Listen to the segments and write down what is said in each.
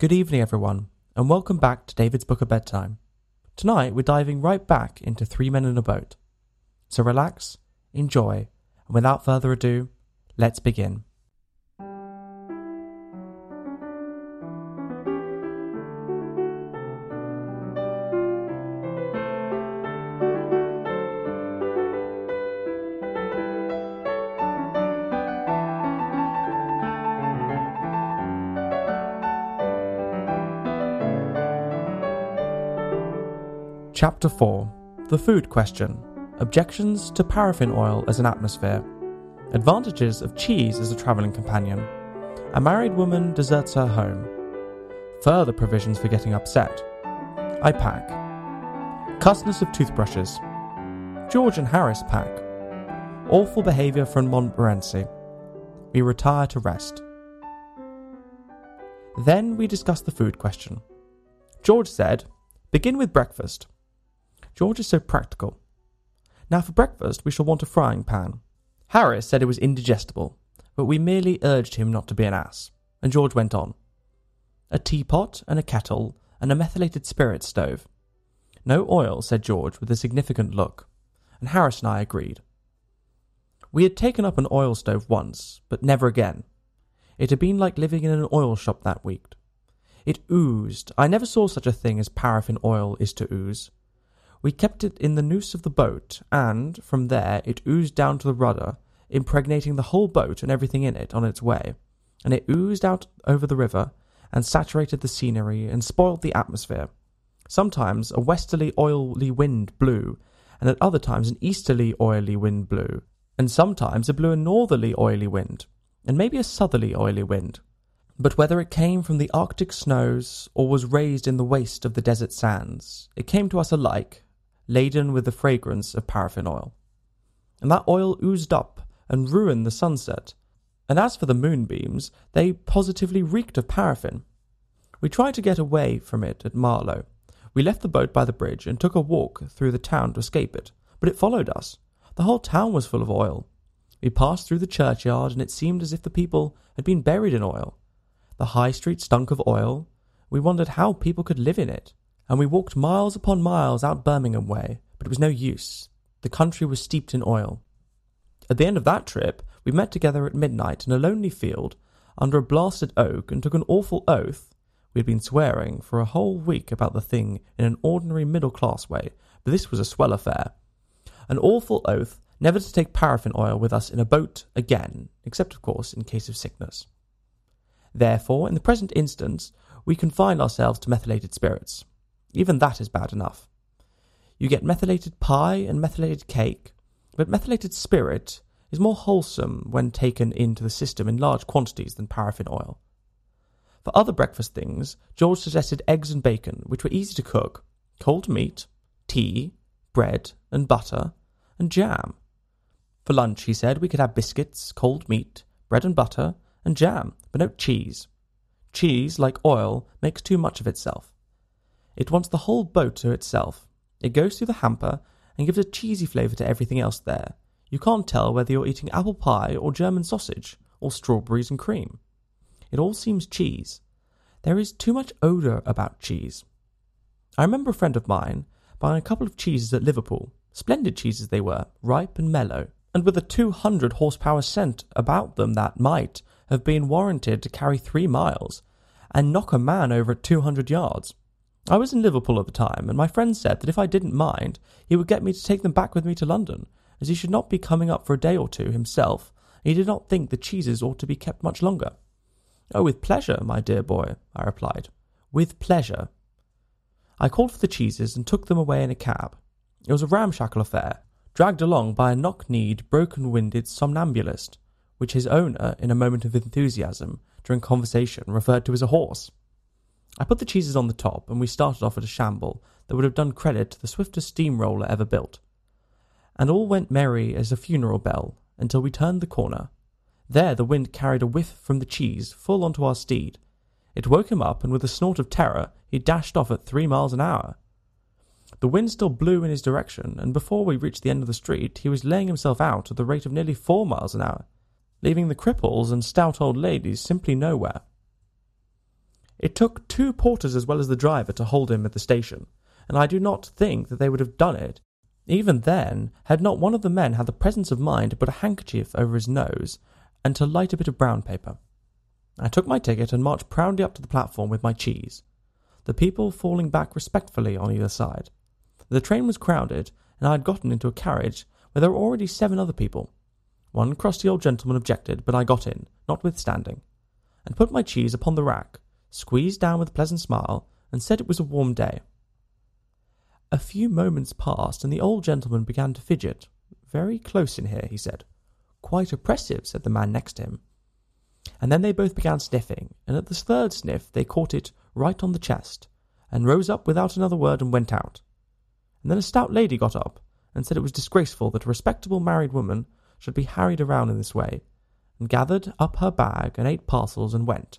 Good evening, everyone, and welcome back to David's Book of Bedtime. Tonight, we're diving right back into Three Men in a Boat. So relax, enjoy, and without further ado, let's begin. Chapter 4 The Food Question Objections to Paraffin Oil as an Atmosphere. Advantages of cheese as a travelling companion. A married woman deserts her home. Further provisions for getting upset. I pack. Cussedness of toothbrushes. George and Harris pack. Awful behaviour from Montmorency. We retire to rest. Then we discuss the food question. George said, Begin with breakfast. George is so practical. Now for breakfast we shall want a frying pan. Harris said it was indigestible, but we merely urged him not to be an ass, and George went on. A teapot and a kettle and a methylated spirit stove. No oil, said George with a significant look, and Harris and I agreed. We had taken up an oil stove once, but never again. It had been like living in an oil shop that week. It oozed. I never saw such a thing as paraffin oil is to ooze. We kept it in the noose of the boat, and from there it oozed down to the rudder, impregnating the whole boat and everything in it on its way, and it oozed out over the river, and saturated the scenery, and spoiled the atmosphere. Sometimes a westerly oily wind blew, and at other times an easterly oily wind blew, and sometimes it blew a northerly oily wind, and maybe a southerly oily wind. But whether it came from the Arctic snows or was raised in the waste of the desert sands, it came to us alike, laden with the fragrance of paraffin oil. And that oil oozed up and ruined the sunset. And as for the moonbeams, they positively reeked of paraffin. We tried to get away from it at Marlow. We left the boat by the bridge and took a walk through the town to escape it, but it followed us. The whole town was full of oil. We passed through the churchyard, and it seemed as if the people had been buried in oil. The high street stunk of oil. We wondered how people could live in it and we walked miles upon miles out Birmingham way, but it was no use. The country was steeped in oil. At the end of that trip, we met together at midnight in a lonely field under a blasted oak and took an awful oath. We had been swearing for a whole week about the thing in an ordinary middle class way, but this was a swell affair. An awful oath never to take paraffin oil with us in a boat again, except, of course, in case of sickness. Therefore, in the present instance, we confine ourselves to methylated spirits. Even that is bad enough. You get methylated pie and methylated cake, but methylated spirit is more wholesome when taken into the system in large quantities than paraffin oil. For other breakfast things, George suggested eggs and bacon, which were easy to cook, cold meat, tea, bread and butter, and jam. For lunch, he said, we could have biscuits, cold meat, bread and butter, and jam, but no cheese. Cheese, like oil, makes too much of itself. It wants the whole boat to itself. It goes through the hamper and gives a cheesy flavour to everything else there. You can't tell whether you're eating apple pie or German sausage or strawberries and cream. It all seems cheese. There is too much odour about cheese. I remember a friend of mine buying a couple of cheeses at Liverpool. Splendid cheeses they were, ripe and mellow, and with a 200 horsepower scent about them that might have been warranted to carry three miles and knock a man over at 200 yards. I was in Liverpool at the time, and my friend said that if I didn't mind, he would get me to take them back with me to London, as he should not be coming up for a day or two himself, and he did not think the cheeses ought to be kept much longer. Oh, with pleasure, my dear boy, I replied. With pleasure. I called for the cheeses and took them away in a cab. It was a ramshackle affair, dragged along by a knock kneed, broken winded somnambulist, which his owner, in a moment of enthusiasm, during conversation, referred to as a horse. I put the cheeses on the top, and we started off at a shamble that would have done credit to the swiftest steamroller ever built. And all went merry as a funeral bell until we turned the corner. There the wind carried a whiff from the cheese full onto our steed. It woke him up, and with a snort of terror, he dashed off at three miles an hour. The wind still blew in his direction, and before we reached the end of the street, he was laying himself out at the rate of nearly four miles an hour, leaving the cripples and stout old ladies simply nowhere. It took two porters as well as the driver to hold him at the station, and I do not think that they would have done it, even then, had not one of the men had the presence of mind to put a handkerchief over his nose and to light a bit of brown paper. I took my ticket and marched proudly up to the platform with my cheese, the people falling back respectfully on either side. The train was crowded, and I had gotten into a carriage where there were already seven other people. One crusty old gentleman objected, but I got in, notwithstanding, and put my cheese upon the rack, squeezed down with a pleasant smile, and said it was a warm day. A few moments passed, and the old gentleman began to fidget. Very close in here, he said. Quite oppressive, said the man next to him. And then they both began sniffing, and at the third sniff they caught it right on the chest, and rose up without another word and went out. And then a stout lady got up and said it was disgraceful that a respectable married woman should be harried around in this way, and gathered up her bag and eight parcels and went.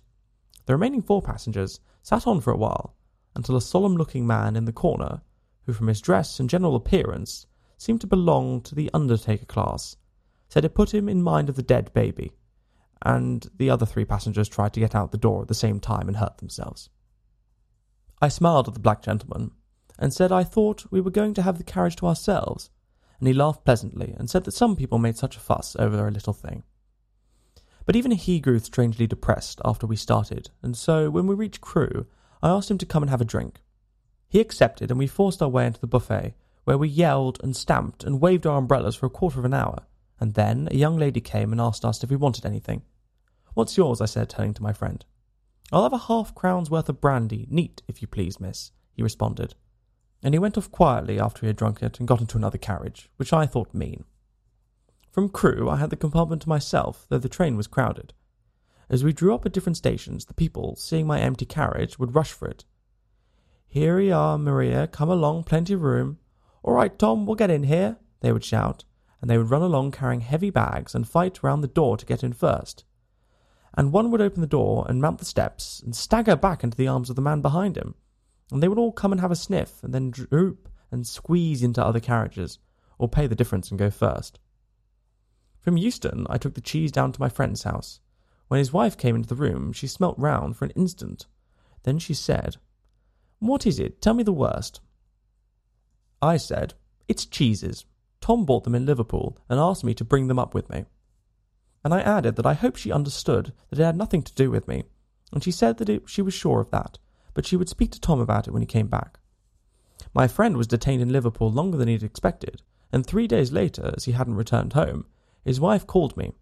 The remaining four passengers sat on for a while, until a solemn looking man in the corner, who from his dress and general appearance seemed to belong to the undertaker class, said it put him in mind of the dead baby, and the other three passengers tried to get out the door at the same time and hurt themselves. I smiled at the black gentleman, and said I thought we were going to have the carriage to ourselves, and he laughed pleasantly and said that some people made such a fuss over a little thing. But even he grew strangely depressed after we started, and so when we reached Crewe, I asked him to come and have a drink. He accepted, and we forced our way into the buffet, where we yelled and stamped and waved our umbrellas for a quarter of an hour, and then a young lady came and asked us if we wanted anything. What's yours? I said, turning to my friend. I'll have a half crown's worth of brandy, neat, if you please, miss, he responded. And he went off quietly after he had drunk it and got into another carriage, which I thought mean. From Crewe, I had the compartment to myself, though the train was crowded. As we drew up at different stations, the people, seeing my empty carriage, would rush for it. Here we are, Maria, come along, plenty of room. All right, Tom, we'll get in here, they would shout, and they would run along carrying heavy bags and fight round the door to get in first. And one would open the door and mount the steps and stagger back into the arms of the man behind him, and they would all come and have a sniff and then droop and squeeze into other carriages, or pay the difference and go first. From Euston, I took the cheese down to my friend's house. When his wife came into the room, she smelt round for an instant. Then she said, What is it? Tell me the worst. I said, It's cheeses. Tom bought them in Liverpool and asked me to bring them up with me. And I added that I hoped she understood that it had nothing to do with me, and she said that it, she was sure of that, but she would speak to Tom about it when he came back. My friend was detained in Liverpool longer than he had expected, and three days later, as he hadn't returned home, his wife called me.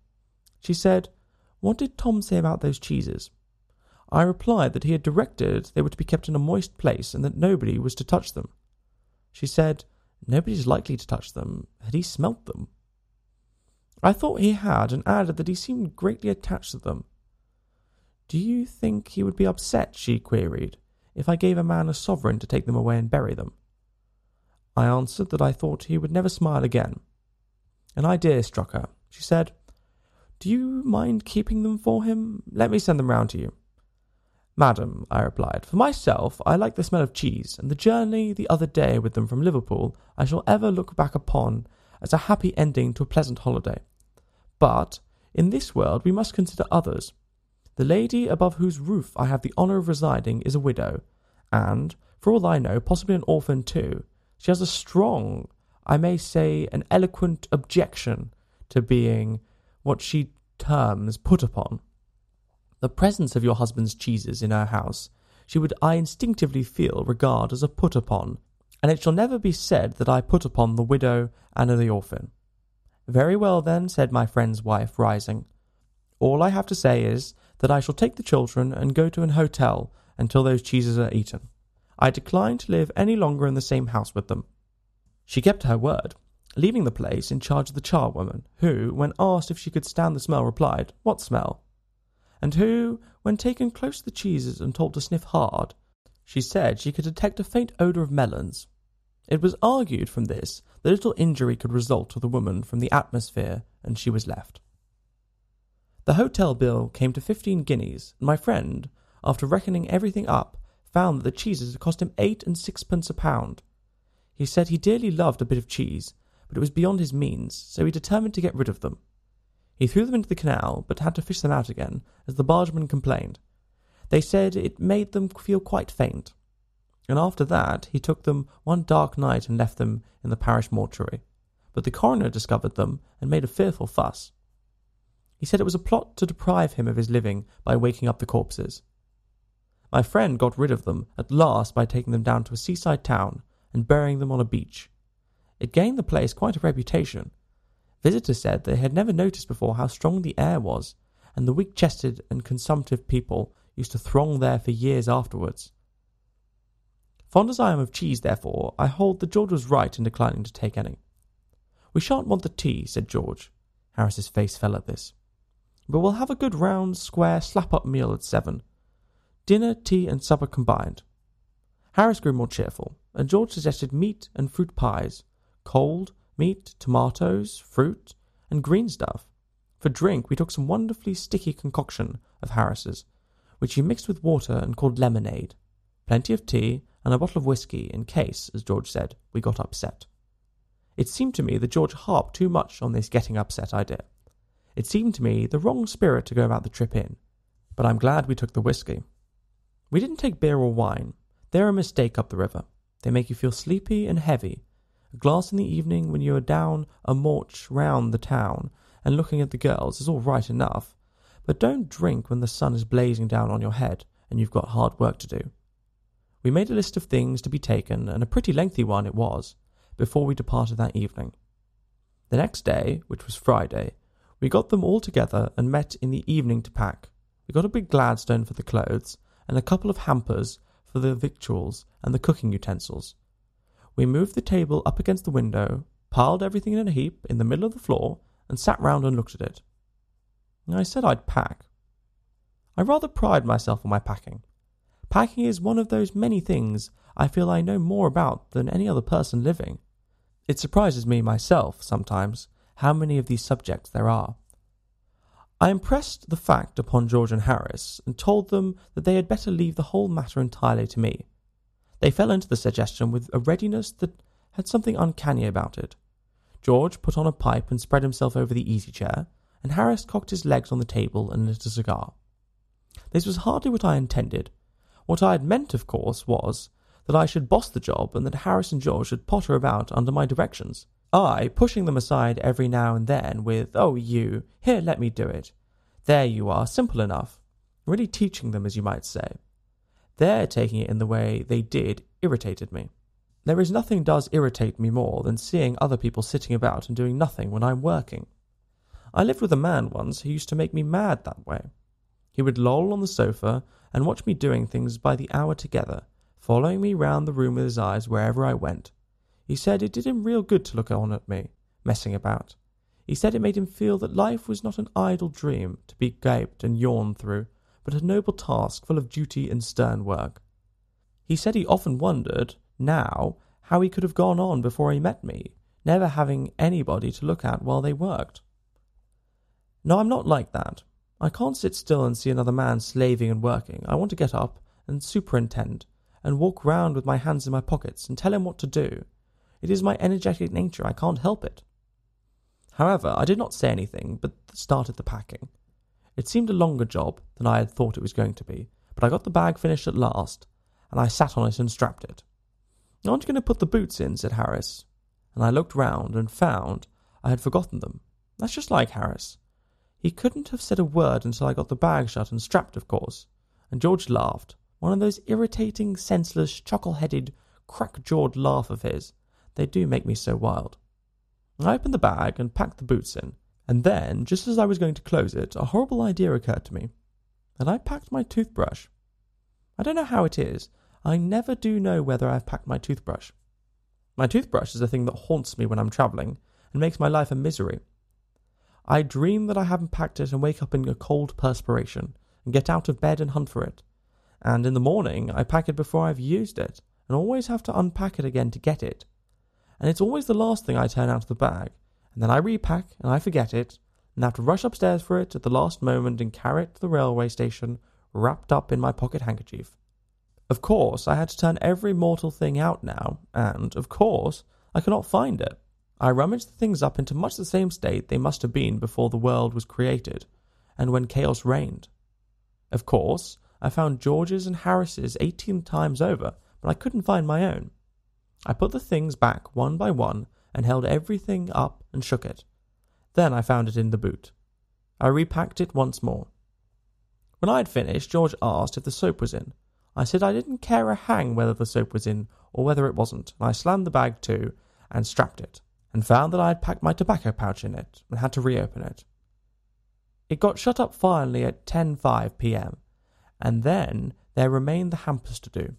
She said, What did Tom say about those cheeses? I replied that he had directed they were to be kept in a moist place and that nobody was to touch them. She said, Nobody's likely to touch them. Had he smelt them? I thought he had, and added that he seemed greatly attached to them. Do you think he would be upset, she queried, if I gave a man a sovereign to take them away and bury them? I answered that I thought he would never smile again. An idea struck her. She said, Do you mind keeping them for him? Let me send them round to you. Madam, I replied, for myself, I like the smell of cheese, and the journey the other day with them from Liverpool I shall ever look back upon as a happy ending to a pleasant holiday. But in this world we must consider others. The lady above whose roof I have the honour of residing is a widow, and, for all I know, possibly an orphan too. She has a strong, I may say an eloquent objection to being what she terms put upon. The presence of your husband's cheeses in her house she would I instinctively feel regard as a put upon, and it shall never be said that I put upon the widow and the orphan. Very well, then, said my friend's wife, rising. All I have to say is that I shall take the children and go to an hotel until those cheeses are eaten. I decline to live any longer in the same house with them. She kept her word, leaving the place in charge of the charwoman, who, when asked if she could stand the smell, replied, What smell? And who, when taken close to the cheeses and told to sniff hard, she said she could detect a faint odour of melons. It was argued from this that little injury could result to the woman from the atmosphere, and she was left. The hotel bill came to fifteen guineas, and my friend, after reckoning everything up, found that the cheeses had cost him eight and sixpence a pound. He said he dearly loved a bit of cheese, but it was beyond his means, so he determined to get rid of them. He threw them into the canal, but had to fish them out again, as the bargemen complained. They said it made them feel quite faint. And after that, he took them one dark night and left them in the parish mortuary. But the coroner discovered them and made a fearful fuss. He said it was a plot to deprive him of his living by waking up the corpses. My friend got rid of them at last by taking them down to a seaside town and burying them on a beach. It gained the place quite a reputation. Visitors said they had never noticed before how strong the air was, and the weak chested and consumptive people used to throng there for years afterwards. Fond as I am of cheese, therefore, I hold that George was right in declining to take any. We shan't want the tea, said George. Harris's face fell at this. But we'll have a good round, square, slap up meal at seven. Dinner, tea, and supper combined. Harris grew more cheerful, and George suggested meat and fruit pies, cold, meat, tomatoes, fruit, and green stuff. For drink, we took some wonderfully sticky concoction of Harris's, which he mixed with water and called lemonade. Plenty of tea, and a bottle of whisky in case, as George said, we got upset. It seemed to me that George harped too much on this getting upset idea. It seemed to me the wrong spirit to go about the trip in, but I'm glad we took the whisky. We didn't take beer or wine. They're a mistake up the river. They make you feel sleepy and heavy. A glass in the evening when you are down a march round the town and looking at the girls is all right enough, but don't drink when the sun is blazing down on your head and you've got hard work to do. We made a list of things to be taken, and a pretty lengthy one it was, before we departed that evening. The next day, which was Friday, we got them all together and met in the evening to pack. We got a big Gladstone for the clothes, and a couple of hampers for the victuals and the cooking utensils. We moved the table up against the window, piled everything in a heap in the middle of the floor, and sat round and looked at it. I said I'd pack. I rather pride myself on my packing. Packing is one of those many things I feel I know more about than any other person living. It surprises me myself, sometimes, how many of these subjects there are. I impressed the fact upon George and Harris, and told them that they had better leave the whole matter entirely to me. They fell into the suggestion with a readiness that had something uncanny about it. George put on a pipe and spread himself over the easy chair, and Harris cocked his legs on the table and lit a cigar. This was hardly what I intended, what I had meant, of course, was that I should boss the job and that Harris and George should potter about under my directions. I pushing them aside every now and then with, Oh, you, here, let me do it. There you are, simple enough. Really teaching them, as you might say. Their taking it in the way they did irritated me. There is nothing does irritate me more than seeing other people sitting about and doing nothing when I'm working. I lived with a man once who used to make me mad that way. He would loll on the sofa and watch me doing things by the hour together, following me round the room with his eyes wherever I went. He said it did him real good to look on at me, messing about. He said it made him feel that life was not an idle dream to be gaped and yawned through, but a noble task full of duty and stern work. He said he often wondered, now, how he could have gone on before he met me, never having anybody to look at while they worked. No, I'm not like that. I can't sit still and see another man slaving and working. I want to get up and superintend, and walk round with my hands in my pockets and tell him what to do. It is my energetic nature, I can't help it. However, I did not say anything, but started the packing. It seemed a longer job than I had thought it was going to be, but I got the bag finished at last, and I sat on it and strapped it. Aren't you going to put the boots in? said Harris, and I looked round and found I had forgotten them. That's just like Harris. He couldn't have said a word until I got the bag shut and strapped, of course. And George laughed, one of those irritating, senseless, chuckle headed, crack jawed laugh of his. They do make me so wild. I opened the bag and packed the boots in, and then, just as I was going to close it, a horrible idea occurred to me. And I packed my toothbrush. I don't know how it is, I never do know whether I've packed my toothbrush. My toothbrush is a thing that haunts me when I'm travelling and makes my life a misery. I dream that I haven't packed it and wake up in a cold perspiration and get out of bed and hunt for it. And in the morning, I pack it before I've used it and always have to unpack it again to get it. And it's always the last thing I turn out of the bag. And then I repack and I forget it and have to rush upstairs for it at the last moment and carry it to the railway station wrapped up in my pocket handkerchief. Of course, I had to turn every mortal thing out now, and, of course, I could not find it. I rummaged the things up into much the same state they must have been before the world was created, and when chaos reigned. Of course, I found George's and Harris's 18 times over, but I couldn't find my own. I put the things back one by one and held everything up and shook it. Then I found it in the boot. I repacked it once more. When I had finished, George asked if the soap was in. I said I didn't care a hang whether the soap was in or whether it wasn't, and I slammed the bag to and strapped it, and found that I had packed my tobacco pouch in it and had to reopen it. It got shut up finally at 10.5 p.m., and then there remained the hampers to do.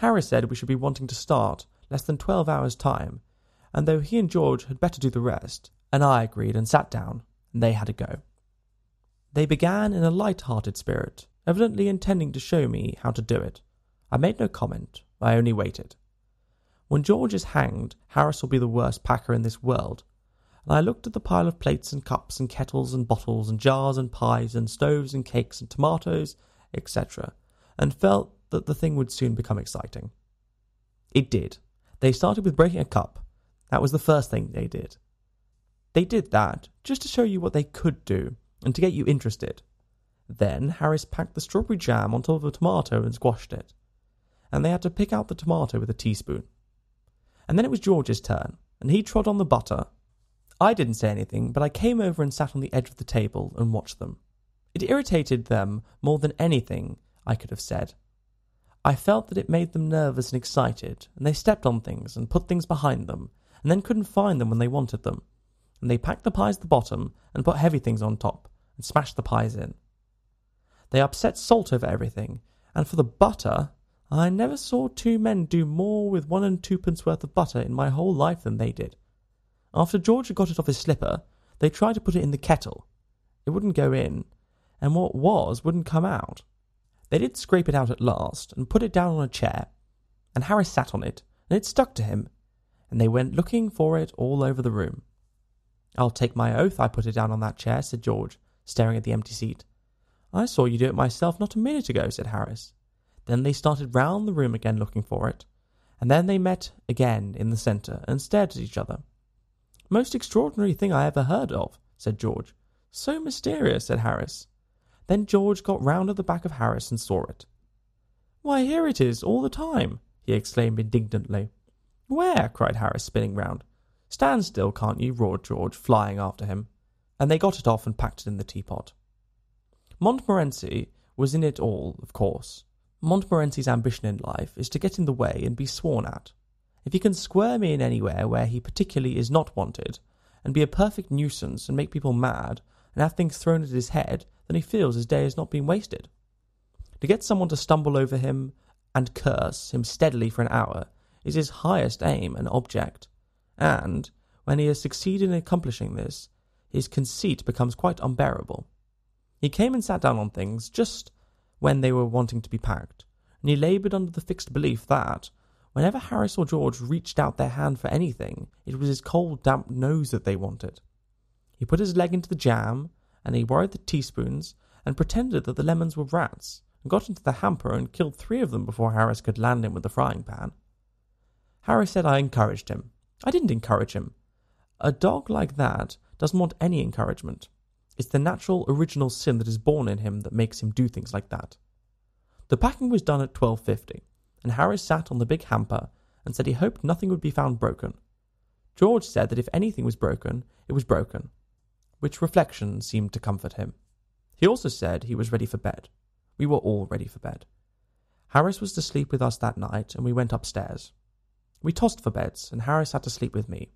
Harris said we should be wanting to start less than 12 hours' time, and though he and George had better do the rest, and I agreed and sat down, and they had a go. They began in a light-hearted spirit, evidently intending to show me how to do it. I made no comment, I only waited. When George is hanged, Harris will be the worst packer in this world. And I looked at the pile of plates and cups and kettles and bottles and jars and pies and stoves and cakes and tomatoes, etc., and felt that the thing would soon become exciting. It did. They started with breaking a cup. That was the first thing they did. They did that just to show you what they could do and to get you interested. Then Harris packed the strawberry jam on top of a tomato and squashed it. And they had to pick out the tomato with a teaspoon. And then it was George's turn, and he trod on the butter. I didn't say anything, but I came over and sat on the edge of the table and watched them. It irritated them more than anything I could have said. I felt that it made them nervous and excited, and they stepped on things and put things behind them, and then couldn't find them when they wanted them. And they packed the pies at the bottom and put heavy things on top, and smashed the pies in. They upset salt over everything, and for the butter, I never saw two men do more with one and twopence worth of butter in my whole life than they did. After George had got it off his slipper, they tried to put it in the kettle. It wouldn't go in, and what was wouldn't come out. They did scrape it out at last, and put it down on a chair, and Harris sat on it, and it stuck to him, and they went looking for it all over the room. I'll take my oath I put it down on that chair, said George, staring at the empty seat. I saw you do it myself not a minute ago, said Harris. Then they started round the room again looking for it, and then they met again in the centre and stared at each other. Most extraordinary thing I ever heard of, said George. So mysterious, said Harris. Then George got round at the back of Harris and saw it. Why, here it is, all the time, he exclaimed indignantly. Where? cried Harris, spinning round. Stand still, can't you? roared George, flying after him. And they got it off and packed it in the teapot. Montmorency was in it all, of course, Montmorency's ambition in life is to get in the way and be sworn at. If he can squirm in anywhere where he particularly is not wanted, and be a perfect nuisance and make people mad, and have things thrown at his head, then he feels his day has not been wasted. To get someone to stumble over him and curse him steadily for an hour is his highest aim and object, and when he has succeeded in accomplishing this, his conceit becomes quite unbearable. He came and sat down on things just when they were wanting to be packed, and he laboured under the fixed belief that, whenever Harris or George reached out their hand for anything, it was his cold, damp nose that they wanted. He put his leg into the jam, and he worried the teaspoons, and pretended that the lemons were rats, and got into the hamper and killed three of them before Harris could land him with the frying pan. Harris said I encouraged him. I didn't encourage him. A dog like that doesn't want any encouragement. It's the natural, original sin that is born in him that makes him do things like that. The packing was done at 12.50, and Harris sat on the big hamper and said he hoped nothing would be found broken. George said that if anything was broken, it was broken, which reflection seemed to comfort him. He also said he was ready for bed. We were all ready for bed. Harris was to sleep with us that night, and we went upstairs. We tossed for beds, and Harris had to sleep with me.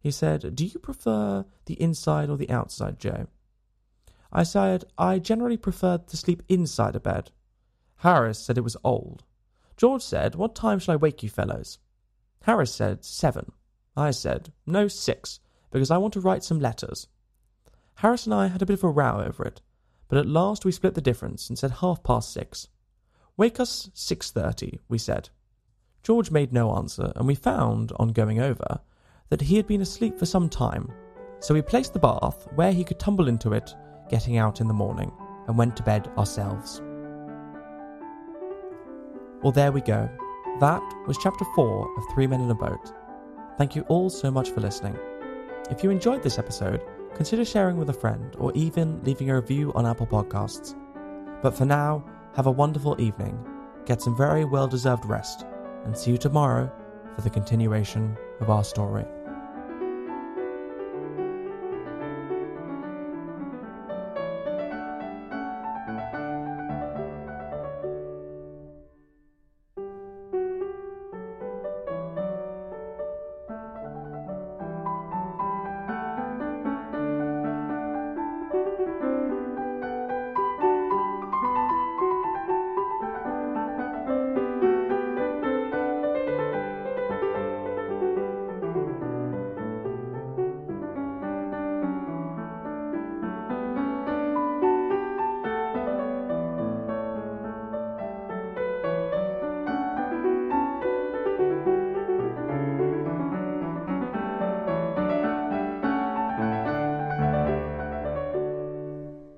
He said, Do you prefer the inside or the outside, Joe? I said I generally preferred to sleep inside a bed. Harris said it was old. George said, What time shall I wake you fellows? Harris said, Seven. I said, No, six, because I want to write some letters. Harris and I had a bit of a row over it, but at last we split the difference and said half past six. Wake us six thirty, we said. George made no answer, and we found, on going over, that he had been asleep for some time, so we placed the bath where he could tumble into it getting out in the morning and went to bed ourselves. Well, there we go. That was chapter 4 of Three Men in a Boat. Thank you all so much for listening. If you enjoyed this episode, consider sharing with a friend or even leaving a review on Apple Podcasts. But for now, have a wonderful evening, get some very well deserved rest, and see you tomorrow for the continuation of our story.